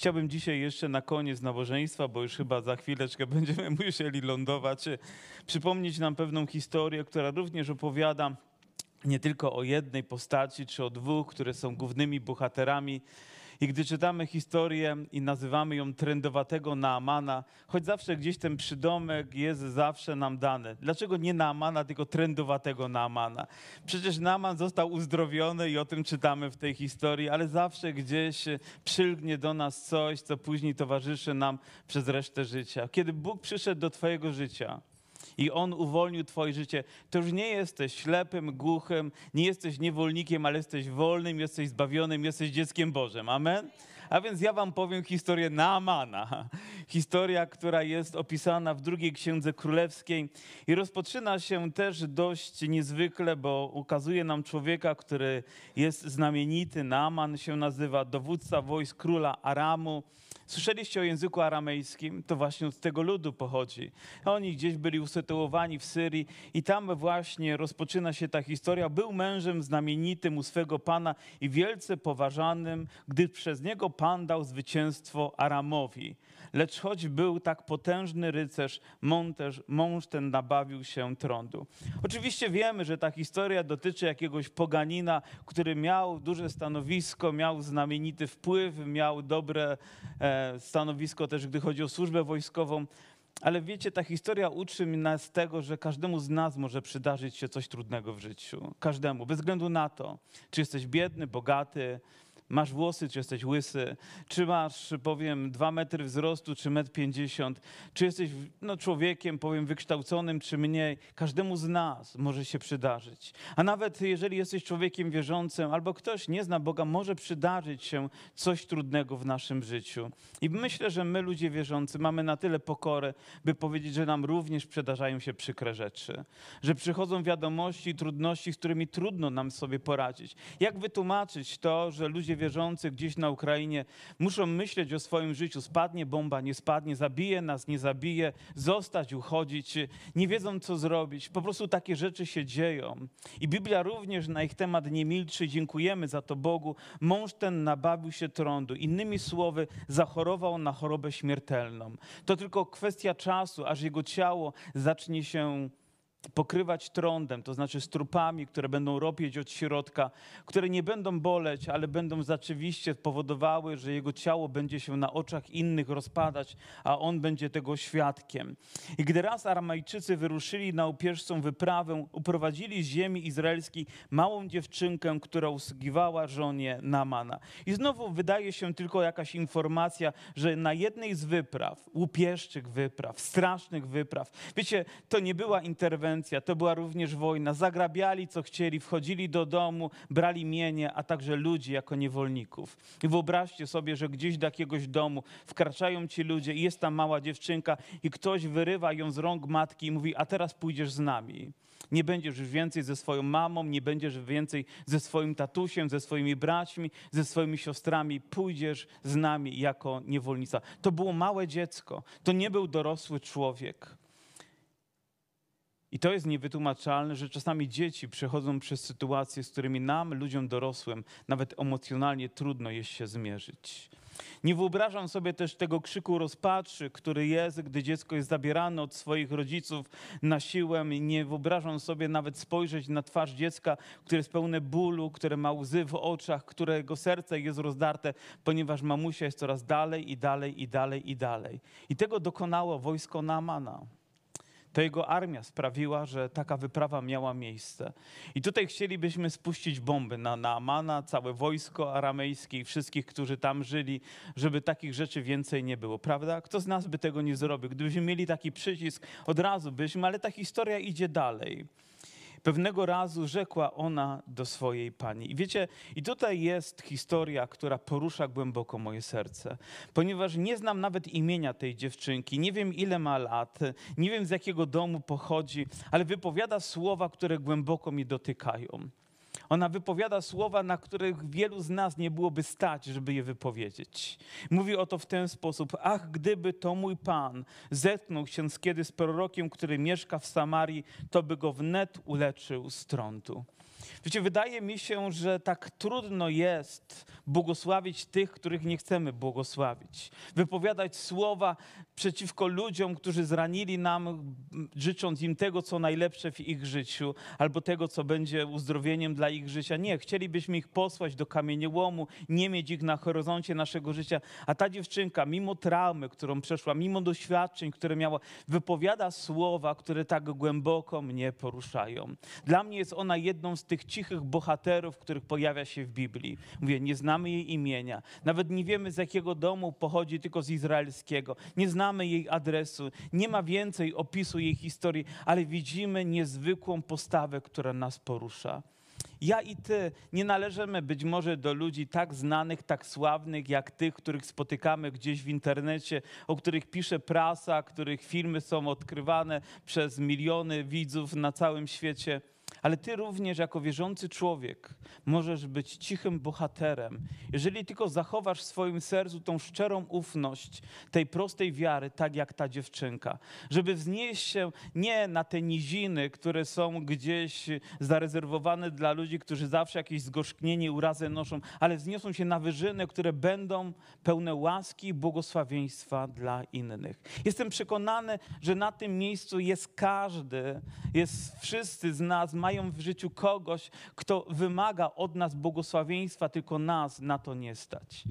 Chciałbym dzisiaj jeszcze na koniec nabożeństwa, bo już chyba za chwileczkę będziemy musieli lądować, przypomnieć nam pewną historię, która również opowiada nie tylko o jednej postaci, czy o dwóch, które są głównymi bohaterami. I gdy czytamy historię i nazywamy ją trendowatego Naamana, choć zawsze gdzieś ten przydomek jest zawsze nam dany. Dlaczego nie Naamana, tylko trendowatego Naamana? Przecież Naaman został uzdrowiony i o tym czytamy w tej historii, ale zawsze gdzieś przylgnie do nas coś, co później towarzyszy nam przez resztę życia. Kiedy Bóg przyszedł do Twojego życia, i On uwolnił Twoje życie, to już nie jesteś ślepym, głuchym, nie jesteś niewolnikiem, ale jesteś wolnym, jesteś zbawionym, jesteś dzieckiem Bożym. Amen? A więc ja Wam powiem historię Naamana. Historia, która jest opisana w drugiej księdze królewskiej i rozpoczyna się też dość niezwykle, bo ukazuje nam człowieka, który jest znamienity. Naaman się nazywa, dowódca wojsk króla Aramu. Słyszeliście o języku aramejskim? To właśnie od tego ludu pochodzi. Oni gdzieś byli usytuowani w Syrii i tam właśnie rozpoczyna się ta historia. Był mężem znamienitym u swego pana i wielce poważanym, gdy przez niego pan dał zwycięstwo Aramowi. Lecz choć był tak potężny rycerz, mąż, mąż ten nabawił się trądu. Oczywiście wiemy, że ta historia dotyczy jakiegoś poganina, który miał duże stanowisko, miał znamienity wpływ, miał dobre e, stanowisko też, gdy chodzi o służbę wojskową. Ale wiecie, ta historia uczy nas tego, że każdemu z nas może przydarzyć się coś trudnego w życiu. Każdemu, bez względu na to, czy jesteś biedny, bogaty, masz włosy, czy jesteś łysy, czy masz, powiem, dwa metry wzrostu, czy metr pięćdziesiąt, czy jesteś no, człowiekiem, powiem, wykształconym, czy mniej. Każdemu z nas może się przydarzyć. A nawet jeżeli jesteś człowiekiem wierzącym, albo ktoś nie zna Boga, może przydarzyć się coś trudnego w naszym życiu. I myślę, że my, ludzie wierzący, mamy na tyle pokorę, by powiedzieć, że nam również przydarzają się przykre rzeczy. Że przychodzą wiadomości, trudności, z którymi trudno nam sobie poradzić. Jak wytłumaczyć to, że ludzie wierzący gdzieś na Ukrainie muszą myśleć o swoim życiu. Spadnie bomba, nie spadnie, zabije nas, nie zabije, zostać, uchodzić. Nie wiedzą, co zrobić. Po prostu takie rzeczy się dzieją. I Biblia również na ich temat nie milczy. Dziękujemy za to Bogu. Mąż ten nabawił się trądu. Innymi słowy, zachorował na chorobę śmiertelną. To tylko kwestia czasu, aż jego ciało zacznie się pokrywać trądem, to znaczy strupami, które będą ropieć od środka, które nie będą boleć, ale będą rzeczywiście powodowały, że jego ciało będzie się na oczach innych rozpadać, a on będzie tego świadkiem. I gdy raz Aramajczycy wyruszyli na pierwszą wyprawę, uprowadzili z ziemi izraelskiej małą dziewczynkę, która usługiwała żonie Namana. I znowu wydaje się tylko jakaś informacja, że na jednej z wypraw, łupieszczych wypraw, strasznych wypraw, wiecie, to nie była interwencja, interwencja, to była również wojna. Zagrabiali co chcieli, wchodzili do domu, brali mienie, a także ludzi jako niewolników. I wyobraźcie sobie, że gdzieś do jakiegoś domu wkraczają ci ludzie i jest tam mała dziewczynka i ktoś wyrywa ją z rąk matki i mówi, a teraz pójdziesz z nami. Nie będziesz już więcej ze swoją mamą, nie będziesz więcej ze swoim tatusiem, ze swoimi braćmi, ze swoimi siostrami. Pójdziesz z nami jako niewolnica. To było małe dziecko, to nie był dorosły człowiek. I to jest niewytłumaczalne, że czasami dzieci przechodzą przez sytuacje, z którymi nam, ludziom dorosłym, nawet emocjonalnie trudno jest się zmierzyć. Nie wyobrażam sobie też tego krzyku rozpaczy, który jest, gdy dziecko jest zabierane od swoich rodziców na siłę. Nie wyobrażam sobie nawet spojrzeć na twarz dziecka, które jest pełne bólu, które ma łzy w oczach, którego serce jest rozdarte, ponieważ mamusia jest coraz dalej i dalej i dalej i dalej. I tego dokonało wojsko Naamana to jego armia sprawiła, że taka wyprawa miała miejsce. I tutaj chcielibyśmy spuścić bomby na Naamana, całe wojsko aramejskie i wszystkich, którzy tam żyli, żeby takich rzeczy więcej nie było, prawda? Kto z nas by tego nie zrobił? Gdybyśmy mieli taki przycisk, od razu byśmy, ale ta historia idzie dalej. Pewnego razu rzekła ona do swojej pani. I wiecie, i tutaj jest historia, która porusza głęboko moje serce, ponieważ nie znam nawet imienia tej dziewczynki, nie wiem ile ma lat, nie wiem z jakiego domu pochodzi, ale wypowiada słowa, które głęboko mi dotykają. Ona wypowiada słowa, na których wielu z nas nie byłoby stać, żeby je wypowiedzieć. Mówi o to w ten sposób: Ach, gdyby to mój Pan zetknął się kiedy z prorokiem, który mieszka w Samarii, to by go wnet uleczył z trądu. Wiecie, wydaje mi się, że tak trudno jest błogosławić tych, których nie chcemy błogosławić. Wypowiadać słowa przeciwko ludziom, którzy zranili nam, życząc im tego, co najlepsze w ich życiu, albo tego, co będzie uzdrowieniem dla ich życia. Nie, chcielibyśmy ich posłać do kamieniołomu, nie mieć ich na horyzoncie naszego życia. A ta dziewczynka, mimo traumy, którą przeszła, mimo doświadczeń, które miała, wypowiada słowa, które tak głęboko mnie poruszają. Dla mnie jest ona jedną z tych cichych bohaterów, których pojawia się w Biblii. Mówię, nie znamy jej imienia, nawet nie wiemy z jakiego domu pochodzi, tylko z izraelskiego. Nie znamy jej adresu, nie ma więcej opisu jej historii, ale widzimy niezwykłą postawę, która nas porusza. Ja i ty nie należymy być może do ludzi tak znanych, tak sławnych, jak tych, których spotykamy gdzieś w internecie, o których pisze prasa, których filmy są odkrywane przez miliony widzów na całym świecie. Ale ty również, jako wierzący człowiek, możesz być cichym bohaterem, jeżeli tylko zachowasz w swoim sercu tą szczerą ufność tej prostej wiary, tak jak ta dziewczynka. Żeby wznieść się nie na te niziny, które są gdzieś zarezerwowane dla ludzi, którzy zawsze jakieś zgorzknienie, urazę noszą, ale wzniosą się na wyżyny, które będą pełne łaski i błogosławieństwa dla innych. Jestem przekonany, że na tym miejscu jest każdy, jest wszyscy z nas, mają w życiu kogoś, kto wymaga od nas błogosławieństwa, tylko nas na to nie stać.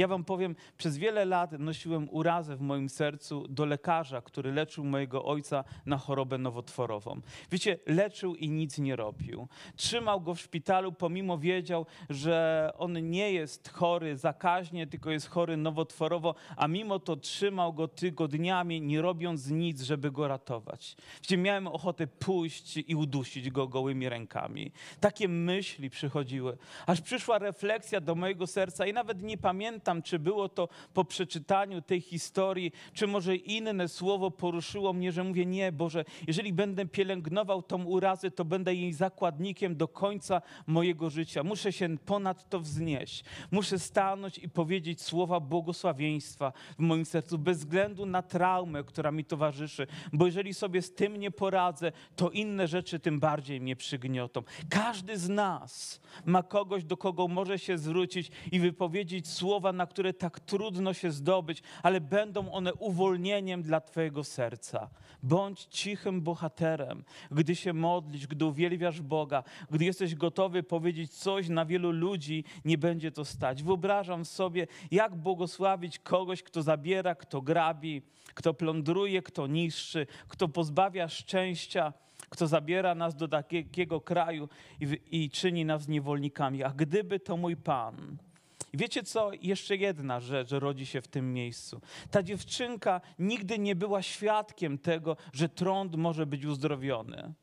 Ja wam powiem, przez wiele lat nosiłem urazę w moim sercu do lekarza, który leczył mojego ojca na chorobę nowotworową. Wiecie, leczył i nic nie robił. Trzymał go w szpitalu, pomimo wiedział, że on nie jest chory zakaźnie, tylko jest chory nowotworowo, a mimo to trzymał go tygodniami, nie robiąc nic, żeby go ratować. Wiecie, miałem ochotę pójść i udusić go gołymi rękami. Takie myśli przychodziły, aż przyszła refleksja do mojego serca i nawet nie pamiętam, pamiętam, czy było to po przeczytaniu tej historii, czy może inne słowo poruszyło mnie, że mówię, nie, Boże, jeżeli będę pielęgnował tą urazę, to będę jej zakładnikiem do końca mojego życia. Muszę się ponad to wznieść. Muszę stanąć i powiedzieć słowa błogosławieństwa w moim sercu, bez względu na traumę, która mi towarzyszy, bo jeżeli sobie z tym nie poradzę, to inne rzeczy tym bardziej mnie przygniotą. Każdy z nas ma kogoś, do kogo może się zwrócić i wypowiedzieć słowa na które tak trudno się zdobyć, ale będą one uwolnieniem dla Twojego serca. Bądź cichym bohaterem, gdy się modlisz, gdy uwielbiasz Boga, gdy jesteś gotowy powiedzieć coś na wielu ludzi, nie będzie to stać. Wyobrażam sobie, jak błogosławić kogoś, kto zabiera, kto grabi, kto plądruje, kto niszczy, kto pozbawia szczęścia kto zabiera nas do takiego kraju i, i, czyni nas niewolnikami. A gdyby to mój Pan i wiecie co? Jeszcze jedna rzecz rodzi się w tym miejscu. Ta dziewczynka nigdy nie była świadkiem tego, że trąd może być uzdrowiony.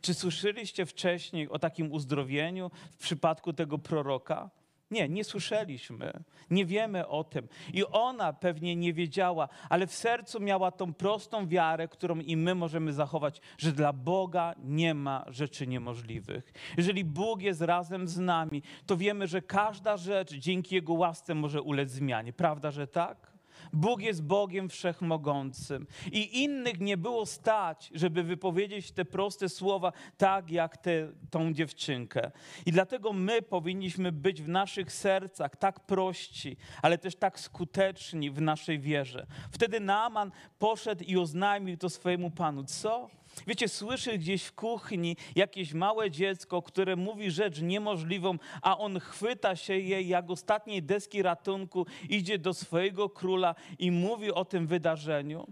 Czy słyszeliście wcześniej o takim uzdrowieniu w przypadku tego proroka? Nie, nie słyszeliśmy, nie wiemy o tym. I ona pewnie nie wiedziała, ale w sercu miała tą prostą wiarę, którą i my możemy zachować, że dla Boga nie ma rzeczy niemożliwych. Jeżeli Bóg jest razem z nami, to wiemy, że każda rzecz dzięki Jego łasce może ulec zmianie. Prawda, że tak? Bóg jest Bogiem wszechmogącym. I innych nie było stać, żeby wypowiedzieć te proste słowa, tak jak tę tą dziewczynkę. I dlatego my powinniśmy być w naszych sercach tak prości, ale też tak skuteczni w naszej wierze. Wtedy Naaman poszedł i oznajmił to swojemu panu. Co? Wiecie, słyszy gdzieś w kuchni jakieś małe dziecko, które mówi rzecz niemożliwą, a on chwyta się jej jak ostatniej deski ratunku, idzie do swojego króla i mówi o tym wydarzeniu.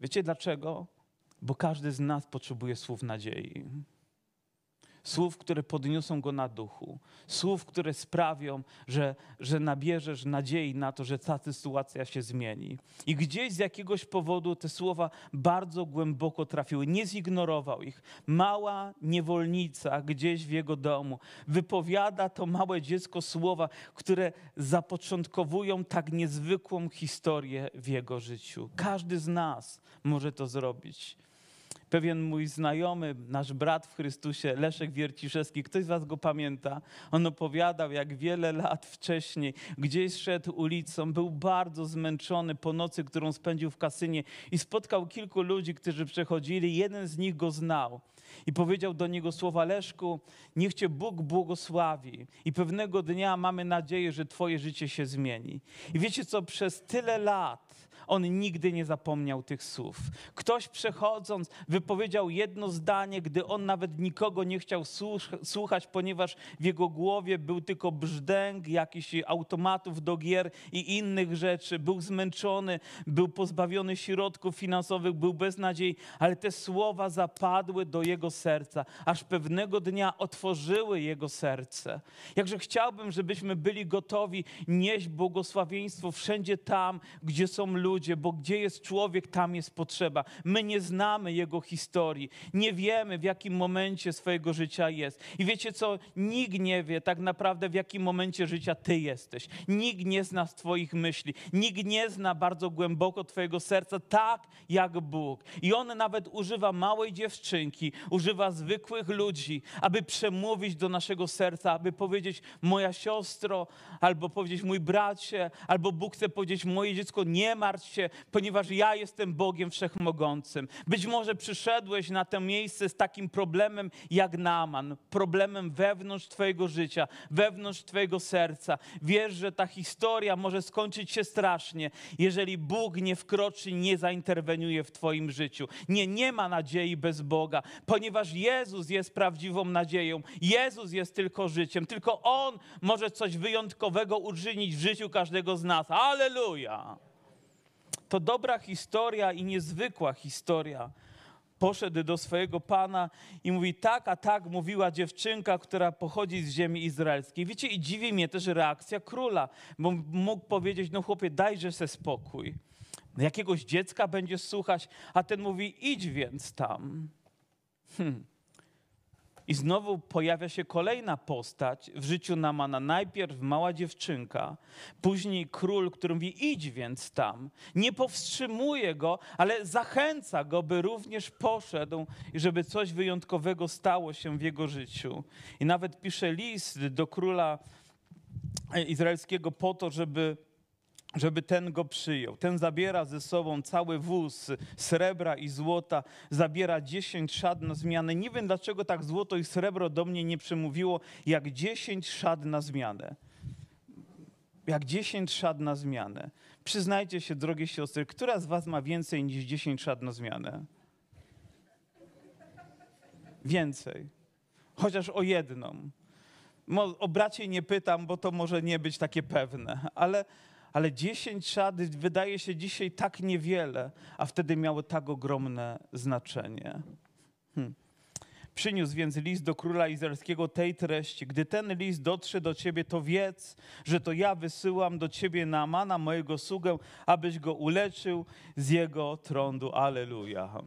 Wiecie dlaczego? Bo każdy z nas potrzebuje słów nadziei słów, które podniosą go na duchu, słów, które sprawią, że, że nabierzesz nadziei na to, że ta sytuacja się zmieni. I gdzieś z jakiegoś powodu te słowa bardzo głęboko trafiły. Nie zignorował ich. Mała niewolnica gdzieś w jego domu wypowiada to małe dziecko słowa, które zapoczątkowują tak niezwykłą historię w jego życiu. Każdy z nas może to zrobić. Pewien mój znajomy, nasz brat w Chrystusie, Leszek Wierciszewski, ktoś z was go pamięta, on opowiadał, jak wiele lat wcześniej gdzieś szedł ulicą, był bardzo zmęczony po nocy, którą spędził w kasynie i spotkał kilku ludzi, którzy przechodzili. Jeden z nich go znał i powiedział do niego słowa: Leszku, niech cię Bóg błogosławi. I pewnego dnia mamy nadzieję, że twoje życie się zmieni. I wiecie co, przez tyle lat on nigdy nie zapomniał tych słów. Ktoś przechodząc wypowiedział jedno zdanie, gdy on nawet nikogo nie chciał słuchać, ponieważ w jego głowie był tylko brzdęk jakichś automatów do gier i innych rzeczy. Był zmęczony, był pozbawiony środków finansowych, był bez nadziei, ale te słowa zapadły do jego serca, aż pewnego dnia otworzyły jego serce. Jakże chciałbym, żebyśmy byli gotowi nieść błogosławieństwo wszędzie tam, gdzie są ludzie ludzie, bo gdzie jest człowiek, tam jest potrzeba. My nie znamy jego historii, nie wiemy w jakim momencie swojego życia jest. I wiecie co? Nikt nie wie tak naprawdę w jakim momencie życia ty jesteś. Nikt nie zna twoich myśli, nikt nie zna bardzo głęboko twojego serca tak jak Bóg. I on nawet używa małej dziewczynki, używa zwykłych ludzi, aby przemówić do naszego serca, aby powiedzieć moja siostro, albo powiedzieć mój bracie, albo Bóg chce powiedzieć moje dziecko, nie martw się, ponieważ ja jestem Bogiem Wszechmogącym. Być może przyszedłeś na to miejsce z takim problemem jak Naman, problemem wewnątrz Twojego życia, wewnątrz Twojego serca. Wiesz, że ta historia może skończyć się strasznie, jeżeli Bóg nie wkroczy, nie zainterweniuje w Twoim życiu. Nie, nie ma nadziei bez Boga, ponieważ Jezus jest prawdziwą nadzieją. Jezus jest tylko życiem. Tylko On może coś wyjątkowego uczynić w życiu każdego z nas. Aleluja! To dobra historia i niezwykła historia. Poszedł do swojego pana i mówi: Tak, a tak mówiła dziewczynka, która pochodzi z ziemi izraelskiej. Wiecie, i dziwi mnie też reakcja króla, bo mógł powiedzieć: No chłopie, dajże se spokój. Jakiegoś dziecka będziesz słuchać, a ten mówi: Idź więc tam. Hmm. I znowu pojawia się kolejna postać w życiu Namana. Najpierw mała dziewczynka, później król, który mówi: idź więc tam. Nie powstrzymuje go, ale zachęca go, by również poszedł i żeby coś wyjątkowego stało się w jego życiu. I nawet pisze list do króla izraelskiego po to, żeby żeby ten go przyjął. Ten zabiera ze sobą cały wóz srebra i złota, zabiera dziesięć szat na zmianę. Nie wiem, dlaczego tak złoto i srebro do mnie nie przemówiło, jak dziesięć szat na zmianę. Jak dziesięć szat na zmianę. Przyznajcie się, drogie siostry, która z was ma więcej niż dziesięć szat na zmianę? Więcej. Chociaż o jedną. O bracie nie pytam, bo to może nie być takie pewne, ale ale 10 szat wydaje się dzisiaj tak niewiele, a wtedy miało tak ogromne znaczenie. Hmm. Przyniósł więc list do króla izraelskiego tej treści. Gdy ten list dotrze do ciebie, to wiedz, że to ja wysyłam do ciebie Naamana, mojego sługę, abyś go uleczył z jego trądu. Aleluja.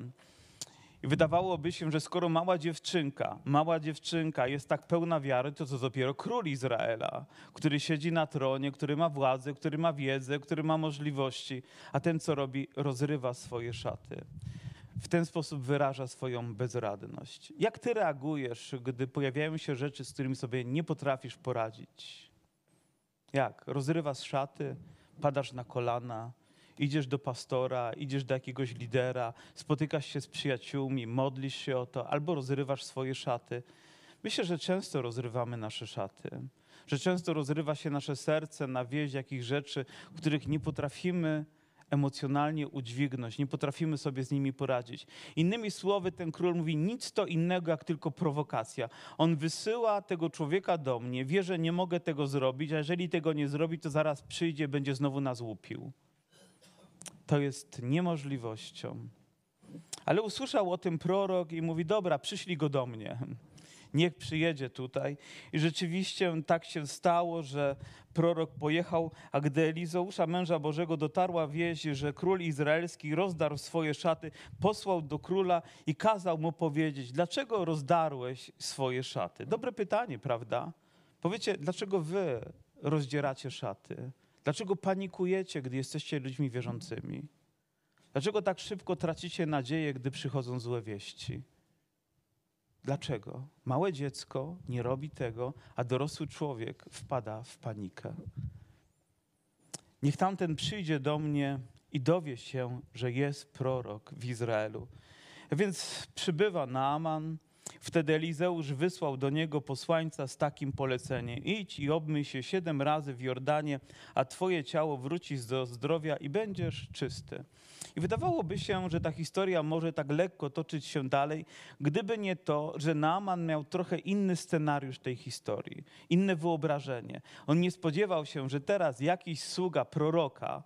I wydawałoby się, że skoro mała dziewczynka, mała dziewczynka jest tak pełna wiary, to co dopiero król Izraela, który siedzi na tronie, który ma władzę, który ma wiedzę, który ma możliwości, a ten co robi, rozrywa swoje szaty. W ten sposób wyraża swoją bezradność. Jak ty reagujesz, gdy pojawiają się rzeczy, z którymi sobie nie potrafisz poradzić? Jak? Rozrywasz szaty, padasz na kolana, idziesz do pastora, idziesz do jakiegoś lidera, spotykasz się z przyjaciółmi, modlisz się o to, albo rozrywasz swoje szaty. Myślę, że często rozrywamy nasze szaty, że często rozrywa się nasze serce na wieść jakich rzeczy, których nie potrafimy emocjonalnie udźwignąć, nie potrafimy sobie z nimi poradzić. Innymi słowy, ten król mówi nic to innego jak tylko prowokacja. On wysyła tego człowieka do mnie, wie, że nie mogę tego zrobić, a jeżeli tego nie zrobi, to zaraz przyjdzie, będzie znowu nas łupił to jest niemożliwością. Ale usłyszał o tym prorok i mówi: Dobra, przyszli go do mnie. Niech przyjedzie tutaj. I rzeczywiście tak się stało, że prorok pojechał, a gdy Elizeusza, męża Bożego, dotarła wieść, że król izraelski rozdarł swoje szaty, posłał do króla i kazał mu powiedzieć: Dlaczego rozdarłeś swoje szaty? Dobre pytanie, prawda? Powiecie, dlaczego wy rozdzieracie szaty? Dlaczego panikujecie, gdy jesteście ludźmi wierzącymi? Dlaczego tak szybko tracicie nadzieję, gdy przychodzą złe wieści? Dlaczego? Małe dziecko nie robi tego, a dorosły człowiek wpada w panikę. Niech tamten przyjdzie do mnie i dowie się, że jest prorok w Izraelu. Więc przybywa Naaman. Wtedy Elizeusz wysłał do niego posłańca z takim poleceniem: Idź i obmyj się siedem razy w Jordanie, a twoje ciało wróci do zdrowia i będziesz czysty. I wydawałoby się, że ta historia może tak lekko toczyć się dalej, gdyby nie to, że Naaman miał trochę inny scenariusz tej historii, inne wyobrażenie. On nie spodziewał się, że teraz jakiś sługa proroka,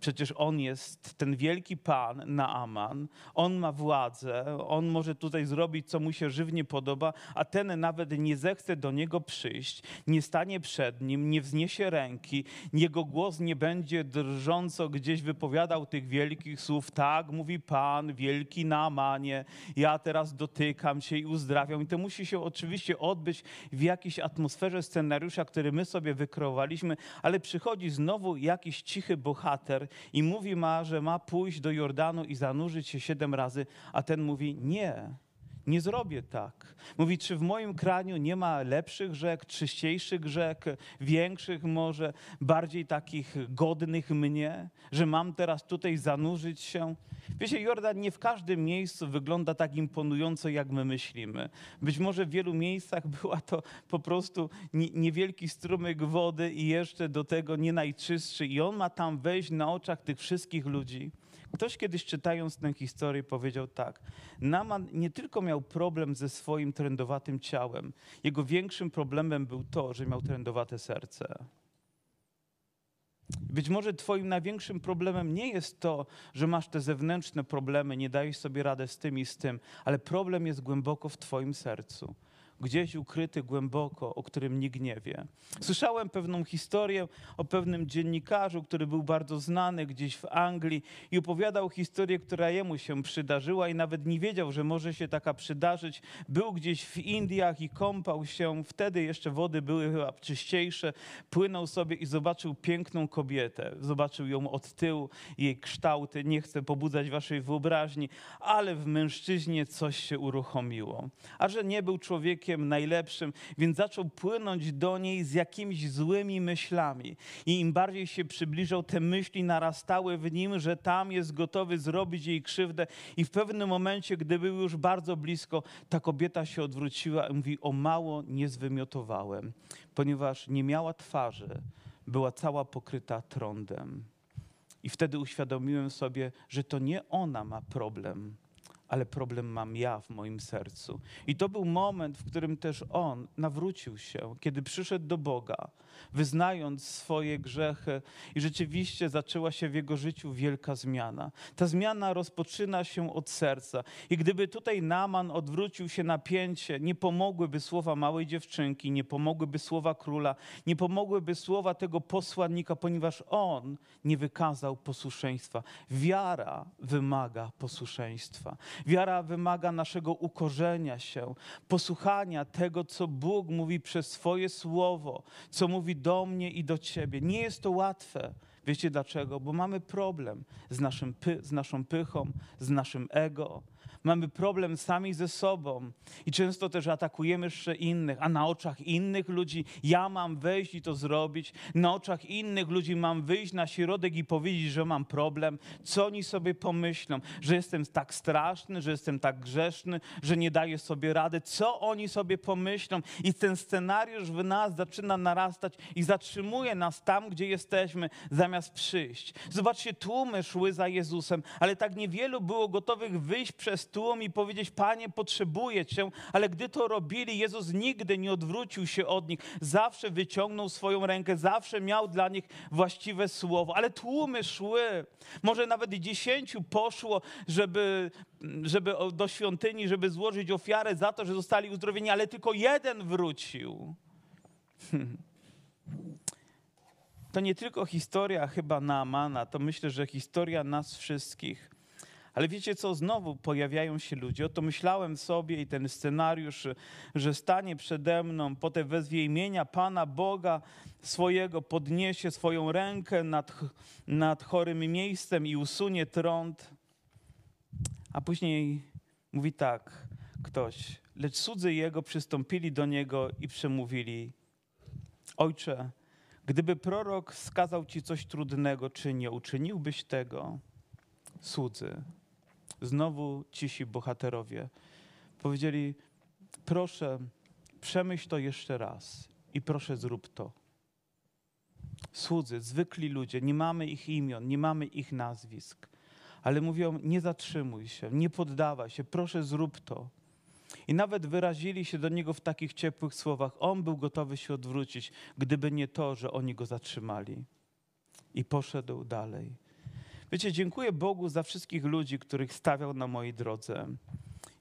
Przecież on jest ten wielki pan Naaman, on ma władzę, on może tutaj zrobić, co mu się żywnie podoba, a ten nawet nie zechce do niego przyjść, nie stanie przed nim, nie wzniesie ręki, jego głos nie będzie drżąco gdzieś wypowiadał tych wielkich słów. Tak, mówi pan, wielki Naamanie, ja teraz dotykam cię i uzdrawiam. I to musi się oczywiście odbyć w jakiejś atmosferze scenariusza, który my sobie wykreowaliśmy, ale przychodzi znowu jakiś cichy bohater, i mówi ma, że ma pójść do Jordanu i zanurzyć się siedem razy, a ten mówi nie. Nie zrobię tak. Mówi, czy w moim kraju nie ma lepszych rzek, czyściejszych rzek, większych może, bardziej takich godnych mnie, że mam teraz tutaj zanurzyć się? Wiecie, Jordan nie w każdym miejscu wygląda tak imponująco, jak my myślimy. Być może w wielu miejscach była to po prostu niewielki strumyk wody i jeszcze do tego nie najczystszy. I on ma tam wejść na oczach tych wszystkich ludzi. Ktoś kiedyś czytając tę historię powiedział tak. Naman nie tylko miał problem ze swoim trendowatym ciałem, jego większym problemem był to, że miał trendowate serce. Być może Twoim największym problemem nie jest to, że masz te zewnętrzne problemy, nie dajesz sobie radę z tym i z tym, ale problem jest głęboko w Twoim sercu gdzieś ukryty głęboko, o którym nikt nie wie. Słyszałem pewną historię o pewnym dziennikarzu, który był bardzo znany gdzieś w Anglii i opowiadał historię, która jemu się przydarzyła i nawet nie wiedział, że może się taka przydarzyć. Był gdzieś w Indiach i kąpał się, wtedy jeszcze wody były chyba czyściejsze, płynął sobie i zobaczył piękną kobietę. Zobaczył ją od tyłu, jej kształty, nie chcę pobudzać waszej wyobraźni, ale w mężczyźnie coś się uruchomiło. A że nie był człowiekiem, człowiekiem najlepszym, więc zaczął płynąć do niej z jakimiś złymi myślami. I im bardziej się przybliżał, te myśli narastały w nim, że tam jest gotowy zrobić jej krzywdę. I w pewnym momencie, gdy był już bardzo blisko, ta kobieta się odwróciła i mówi: O mało nie zwymiotowałem, ponieważ nie miała twarzy, była cała pokryta trądem. I wtedy uświadomiłem sobie, że to nie ona ma problem, ale problem mam ja w moim sercu. I to był moment, w którym też on nawrócił się, kiedy przyszedł do Boga, wyznając swoje grzechy, i rzeczywiście zaczęła się w jego życiu wielka zmiana. Ta zmiana rozpoczyna się od serca. I gdyby tutaj Naman odwrócił się na pięcie, nie pomogłyby słowa małej dziewczynki, nie pomogłyby słowa króla, nie pomogłyby słowa tego posłannika, ponieważ on nie wykazał posłuszeństwa. Wiara wymaga posłuszeństwa. Wiara wymaga naszego ukorzenia się, posłuchania tego, co Bóg mówi przez swoje słowo, co mówi do mnie i do ciebie. Nie jest to łatwe. Wiecie dlaczego? Bo mamy problem z, naszym z naszą pychą, z naszym ego mamy problem sami ze sobą. I często też atakujemy jeszcze innych, a na oczach innych ludzi ja mam wejść i to zrobić, na oczach innych ludzi mam wyjść na środek i powiedzieć, że mam problem, co oni sobie pomyślą, że jestem tak straszny, że jestem tak grzeszny, że nie daję sobie rady, co oni sobie pomyślą? I ten scenariusz w nas zaczyna narastać i zatrzymuje nas tam, gdzie jesteśmy, zamiast przyjść. Zobaczcie, tłumy szły za Jezusem, ale tak niewielu było gotowych wyjść przez tłum i powiedzieć: Panie, potrzebuję Cię, ale gdy to robili, Jezus nigdy nie odwrócił się od nich, zawsze wyciągnął swoją rękę, zawsze miał dla nich właściwe słowo, ale tłumy szły. Może nawet dziesięciu poszło, żeby, żeby do świątyni, żeby złożyć ofiarę za to, że zostali uzdrowieni, ale tylko jeden wrócił. To nie tylko historia chyba Naamana, to myślę, że historia nas wszystkich. Ale wiecie co, znowu pojawiają się ludzie. Oto myślałem sobie i ten scenariusz, że stanie przede mną, potem wezwie imienia Pana Boga swojego, podniesie swoją rękę nad, nad chorym miejscem i usunie trąd. A później mówi tak ktoś, lecz cudzy jego przystąpili do niego i przemówili: Ojcze, gdyby prorok skazał ci coś trudnego, czy nie uczyniłbyś tego? Cudzy. Znowu cisi bohaterowie powiedzieli: Proszę, przemyśl to jeszcze raz i proszę, zrób to. Słudzy, zwykli ludzie, nie mamy ich imion, nie mamy ich nazwisk, ale mówią: Nie zatrzymuj się, nie poddawaj się, proszę, zrób to. I nawet wyrazili się do niego w takich ciepłych słowach. On był gotowy się odwrócić, gdyby nie to, że oni go zatrzymali. I poszedł dalej. Wiecie, dziękuję Bogu za wszystkich ludzi, których stawiał na mojej drodze.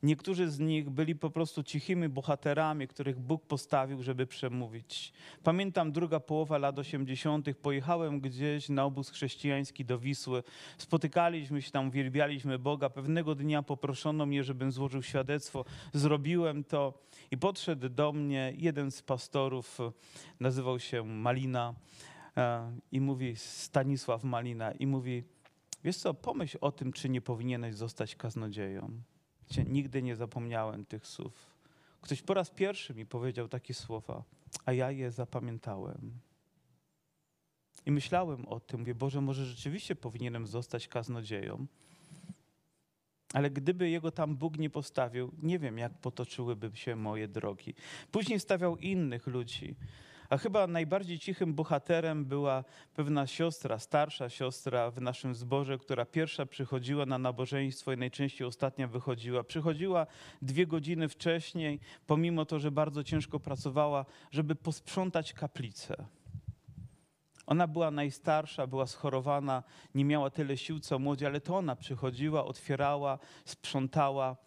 Niektórzy z nich byli po prostu cichymi bohaterami, których Bóg postawił, żeby przemówić. Pamiętam druga połowa lat 80. Pojechałem gdzieś na obóz chrześcijański do Wisły. Spotykaliśmy się tam, uwielbialiśmy Boga. Pewnego dnia poproszono mnie, żebym złożył świadectwo. Zrobiłem to i podszedł do mnie jeden z pastorów, nazywał się Malina e, i mówi, Stanisław Malina i mówi, wiesz co, pomyśl o tym, czy nie powinieneś zostać kaznodzieją. Wiecie, nigdy nie zapomniałem tych słów. Ktoś po raz pierwszy mi powiedział takie słowa, a ja je zapamiętałem. I myślałem o tym, mówię, Boże, może rzeczywiście powinienem zostać kaznodzieją. Ale gdyby jego tam Bóg nie postawił, nie wiem, jak potoczyłyby się moje drogi. Później stawiał innych ludzi. A chyba najbardziej cichym bohaterem była pewna siostra, starsza siostra w naszym zborze, która pierwsza przychodziła na nabożeństwo i najczęściej ostatnia wychodziła. Przychodziła dwie godziny wcześniej, pomimo to, że bardzo ciężko pracowała, żeby posprzątać kaplicę. Ona była najstarsza, była schorowana, nie miała tyle sił co młodzi, ale to ona przychodziła, otwierała, sprzątała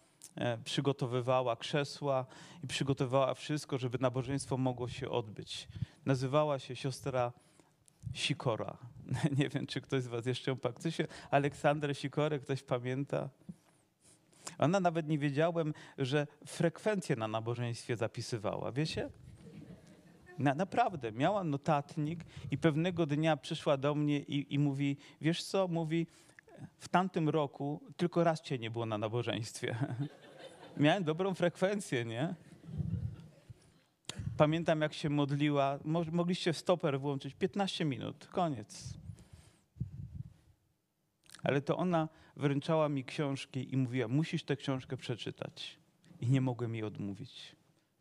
przygotowywała krzesła i przygotowywała wszystko, żeby nabożeństwo mogło się odbyć. Nazywała się siostra Sikora. Nie wiem, czy ktoś z was jeszcze pamięta. się Aleksander Sikory, ktoś pamięta? Ona nawet nie wiedziałem, że frekwencję na nabożeństwie zapisywała, wiecie? Na, naprawdę, miała notatnik i pewnego dnia przyszła do mnie i, i mówi, wiesz co, mówi, w tamtym roku tylko raz cię nie było na nabożeństwie. Miałem dobrą frekwencję, nie? Pamiętam, jak się modliła. Mogliście stoper włączyć 15 minut, koniec. Ale to ona wręczała mi książki i mówiła: Musisz tę książkę przeczytać. I nie mogłem jej odmówić,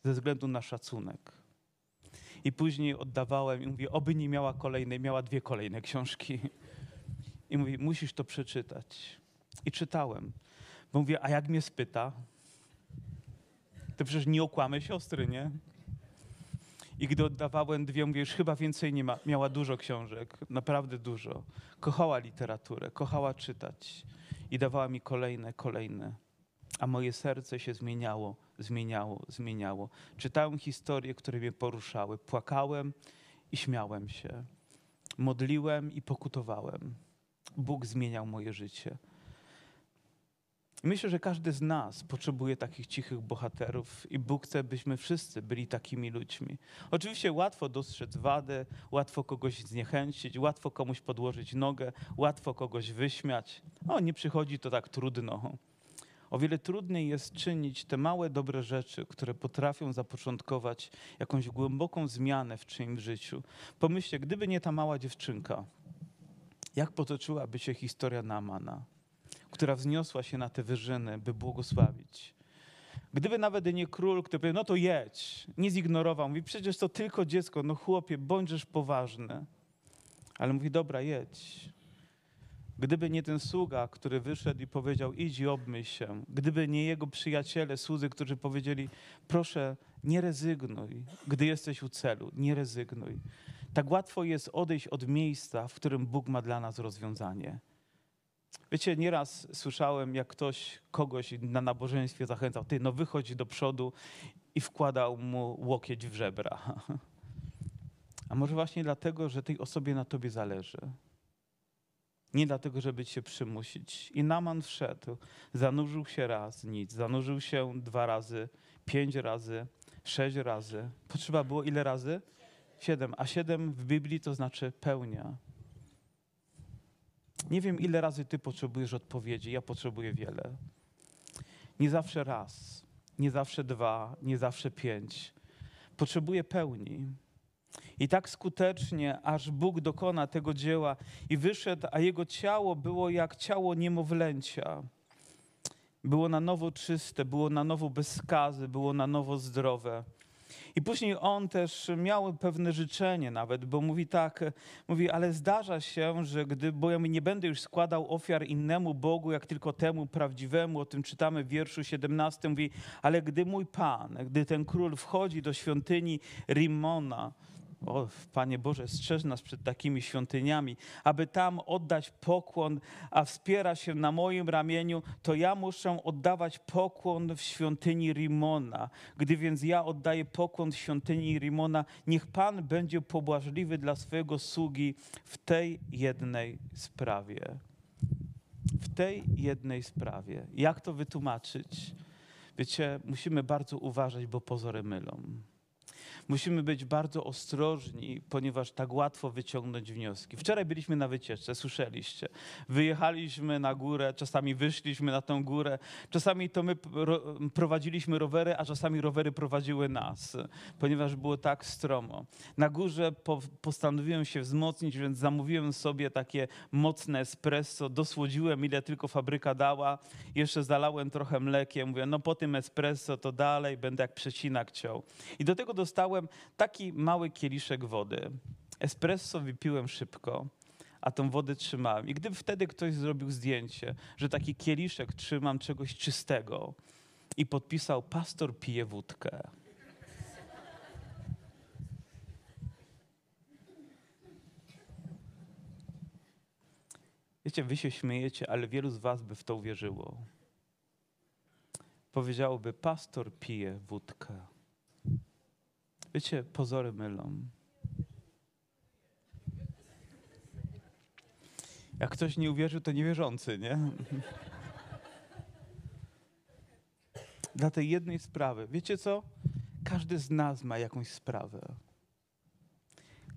ze względu na szacunek. I później oddawałem i mówię: Oby nie miała kolejnej, miała dwie kolejne książki. I mówi, musisz to przeczytać. I czytałem. Bo mówię, a jak mnie spyta, to przecież nie okłamy siostry, nie? I gdy oddawałem dwie, mówię, już chyba więcej nie ma. Miała dużo książek, naprawdę dużo. Kochała literaturę, kochała czytać. I dawała mi kolejne, kolejne. A moje serce się zmieniało, zmieniało, zmieniało. Czytałem historie, które mnie poruszały. Płakałem i śmiałem się. Modliłem i pokutowałem. Bóg zmieniał moje życie. Myślę, że każdy z nas potrzebuje takich cichych bohaterów i Bóg chce, byśmy wszyscy byli takimi ludźmi. Oczywiście łatwo dostrzec wadę, łatwo kogoś zniechęcić, łatwo komuś podłożyć nogę, łatwo kogoś wyśmiać. O, nie przychodzi to tak trudno. O wiele trudniej jest czynić te małe, dobre rzeczy, które potrafią zapoczątkować jakąś głęboką zmianę w czyimś życiu. Pomyślcie, gdyby nie ta mała dziewczynka, jak potoczyłaby się historia Naamana, która wzniosła się na te wyżyny, by błogosławić. Gdyby nawet nie król, który powiedział, no to jedź, nie zignorował, mówi, przecież to tylko dziecko, no chłopie, bądźesz poważny. Ale mówi, dobra, jedź. Gdyby nie ten sługa, który wyszedł i powiedział, idź i obmyśl się, gdyby nie jego przyjaciele, słudzy, którzy powiedzieli, proszę, nie rezygnuj, gdy jesteś u celu, nie rezygnuj. Tak łatwo jest odejść od miejsca, w którym Bóg ma dla nas rozwiązanie. Wiecie, nieraz słyszałem, jak ktoś kogoś na nabożeństwie zachęcał, ty no wychodź do przodu i wkładał mu łokieć w żebra. A może właśnie dlatego, że tej osobie na tobie zależy. Nie dlatego, żeby cię przymusić. I Naman wszedł, zanurzył się raz, nic, zanurzył się dwa razy, pięć razy, sześć razy. Potrzeba było ile razy? A siedem w Biblii to znaczy pełnia. Nie wiem, ile razy ty potrzebujesz odpowiedzi, ja potrzebuję wiele. Nie zawsze raz, nie zawsze dwa, nie zawsze pięć. Potrzebuje pełni. I tak skutecznie, aż Bóg dokona tego dzieła i wyszedł, a jego ciało było jak ciało niemowlęcia. Było na nowo czyste, było na nowo bez skazy, było na nowo zdrowe. I później on też miał pewne życzenie nawet, bo mówi tak, mówi, ale zdarza się, że gdy, bo ja nie będę już składał ofiar innemu Bogu, jak tylko temu prawdziwemu, o tym czytamy w wierszu 17, mówi, ale gdy mój Pan, gdy ten król wchodzi do świątyni Rimona, o, Panie Boże, strzeż nas przed takimi świątyniami, aby tam oddać pokłon, a wspiera się na moim ramieniu, to ja muszę oddawać pokłon w świątyni Rimona. Gdy więc ja oddaję pokłon w świątyni Rimona, niech Pan będzie pobłażliwy dla swojego sługi w tej jednej sprawie. W tej jednej sprawie. Jak to wytłumaczyć? Wiecie, musimy bardzo uważać, bo pozory mylą. Musimy być bardzo ostrożni, ponieważ tak łatwo wyciągnąć wnioski. Wczoraj byliśmy na wycieczce, słyszeliście. Wyjechaliśmy na górę, czasami wyszliśmy na tą górę, czasami to my prowadziliśmy rowery, a czasami rowery prowadziły nas, ponieważ było tak stromo. Na górze po, postanowiłem się wzmocnić, więc zamówiłem sobie takie mocne espresso, dosłodziłem ile tylko fabryka dała, jeszcze zalałem trochę mlekiem, mówię, no po tym espresso to dalej będę jak przecinak ciął. I do tego dostałem taki mały kieliszek wody. Espresso wypiłem szybko, a tą wodę trzymałem. I gdyby wtedy ktoś zrobił zdjęcie, że taki kieliszek trzymam czegoś czystego i podpisał, pastor pije wódkę. Wiecie, wy się śmiejecie, ale wielu z was by w to uwierzyło. Powiedziałoby, pastor pije wódkę. Wiecie, pozory mylą. Jak ktoś nie uwierzył, to niewierzący, nie? Dla tej jednej sprawy. Wiecie co? Każdy z nas ma jakąś sprawę.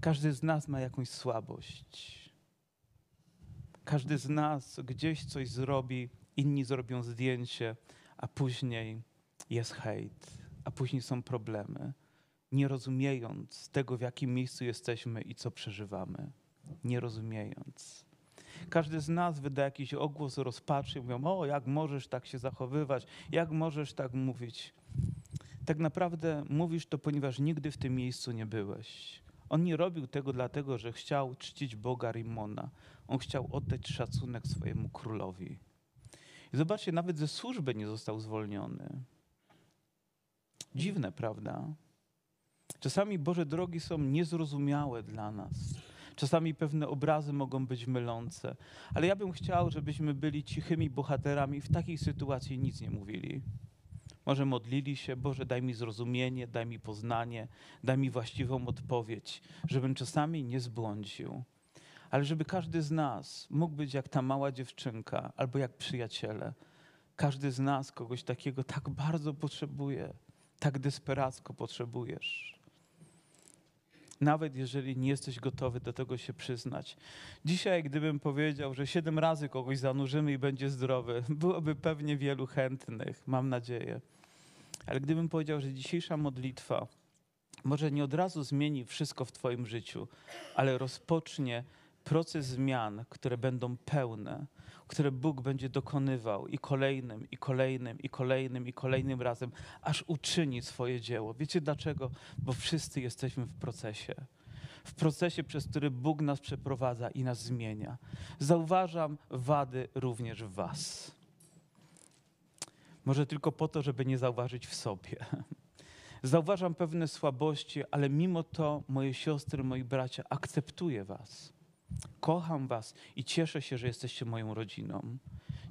Każdy z nas ma jakąś słabość. Każdy z nas gdzieś coś zrobi, inni zrobią zdjęcie, a później jest hejt, a później są problemy nie rozumiejąc tego, w jakim miejscu jesteśmy i co przeżywamy. Nie rozumiejąc. Każdy z nas wyda jakiś ogłos rozpaczy, mówią: O, jak możesz tak się zachowywać, jak możesz tak mówić. Tak naprawdę mówisz to, ponieważ nigdy w tym miejscu nie byłeś. On nie robił tego dlatego, że chciał czcić Boga Rimona. On chciał oddać szacunek swojemu królowi. I zobaczcie, nawet ze służby nie został zwolniony. Dziwne, prawda? Czasami Boże drogi są niezrozumiałe dla nas. Czasami pewne obrazy mogą być mylące, ale ja bym chciał, żebyśmy byli cichymi bohaterami w takiej sytuacji nic nie mówili. Może modlili się, Boże, daj mi zrozumienie, daj mi poznanie, daj mi właściwą odpowiedź, żebym czasami nie zbłądził. Ale żeby każdy z nas mógł być jak ta mała dziewczynka albo jak przyjaciele. Każdy z nas kogoś takiego tak bardzo potrzebuje, tak desperacko potrzebujesz nawet jeżeli nie jesteś gotowy do tego się przyznać. Dzisiaj, gdybym powiedział, że siedem razy kogoś zanurzymy i będzie zdrowy, byłoby pewnie wielu chętnych, mam nadzieję. Ale gdybym powiedział, że dzisiejsza modlitwa może nie od razu zmieni wszystko w Twoim życiu, ale rozpocznie proces zmian, które będą pełne, które Bóg będzie dokonywał i kolejnym, i kolejnym, i kolejnym, i kolejnym razem, aż uczyni swoje dzieło. Wiecie dlaczego? Bo wszyscy jesteśmy w procesie. W procesie, przez który Bóg nas przeprowadza i nas zmienia. Zauważam wady również w Was. Może tylko po to, żeby nie zauważyć w sobie. Zauważam pewne słabości, ale mimo to, moje siostry, moi bracia, akceptuję Was. Kocham Was i cieszę się, że jesteście moją rodziną.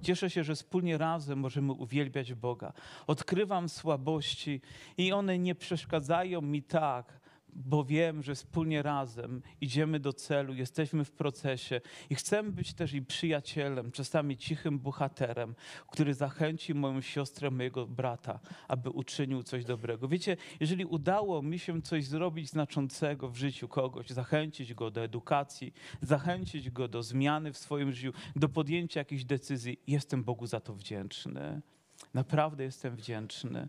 Cieszę się, że wspólnie razem możemy uwielbiać Boga. Odkrywam słabości i one nie przeszkadzają mi tak, bo wiem, że wspólnie razem idziemy do celu, jesteśmy w procesie i chcemy być też i przyjacielem, czasami cichym bohaterem, który zachęci moją siostrę, mojego brata, aby uczynił coś dobrego. Wiecie, jeżeli udało mi się coś zrobić znaczącego w życiu kogoś, zachęcić go do edukacji, zachęcić go do zmiany w swoim życiu, do podjęcia jakiejś decyzji, jestem Bogu za to wdzięczny. Naprawdę jestem wdzięczny.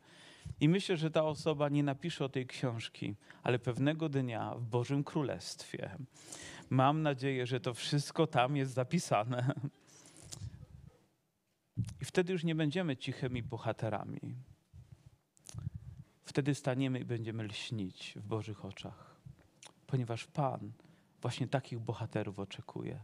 I myślę, że ta osoba nie napisze o tej książki, ale pewnego dnia w Bożym Królestwie mam nadzieję, że to wszystko tam jest zapisane. I wtedy już nie będziemy cichymi bohaterami. Wtedy staniemy i będziemy lśnić w Bożych oczach, ponieważ Pan właśnie takich bohaterów oczekuje.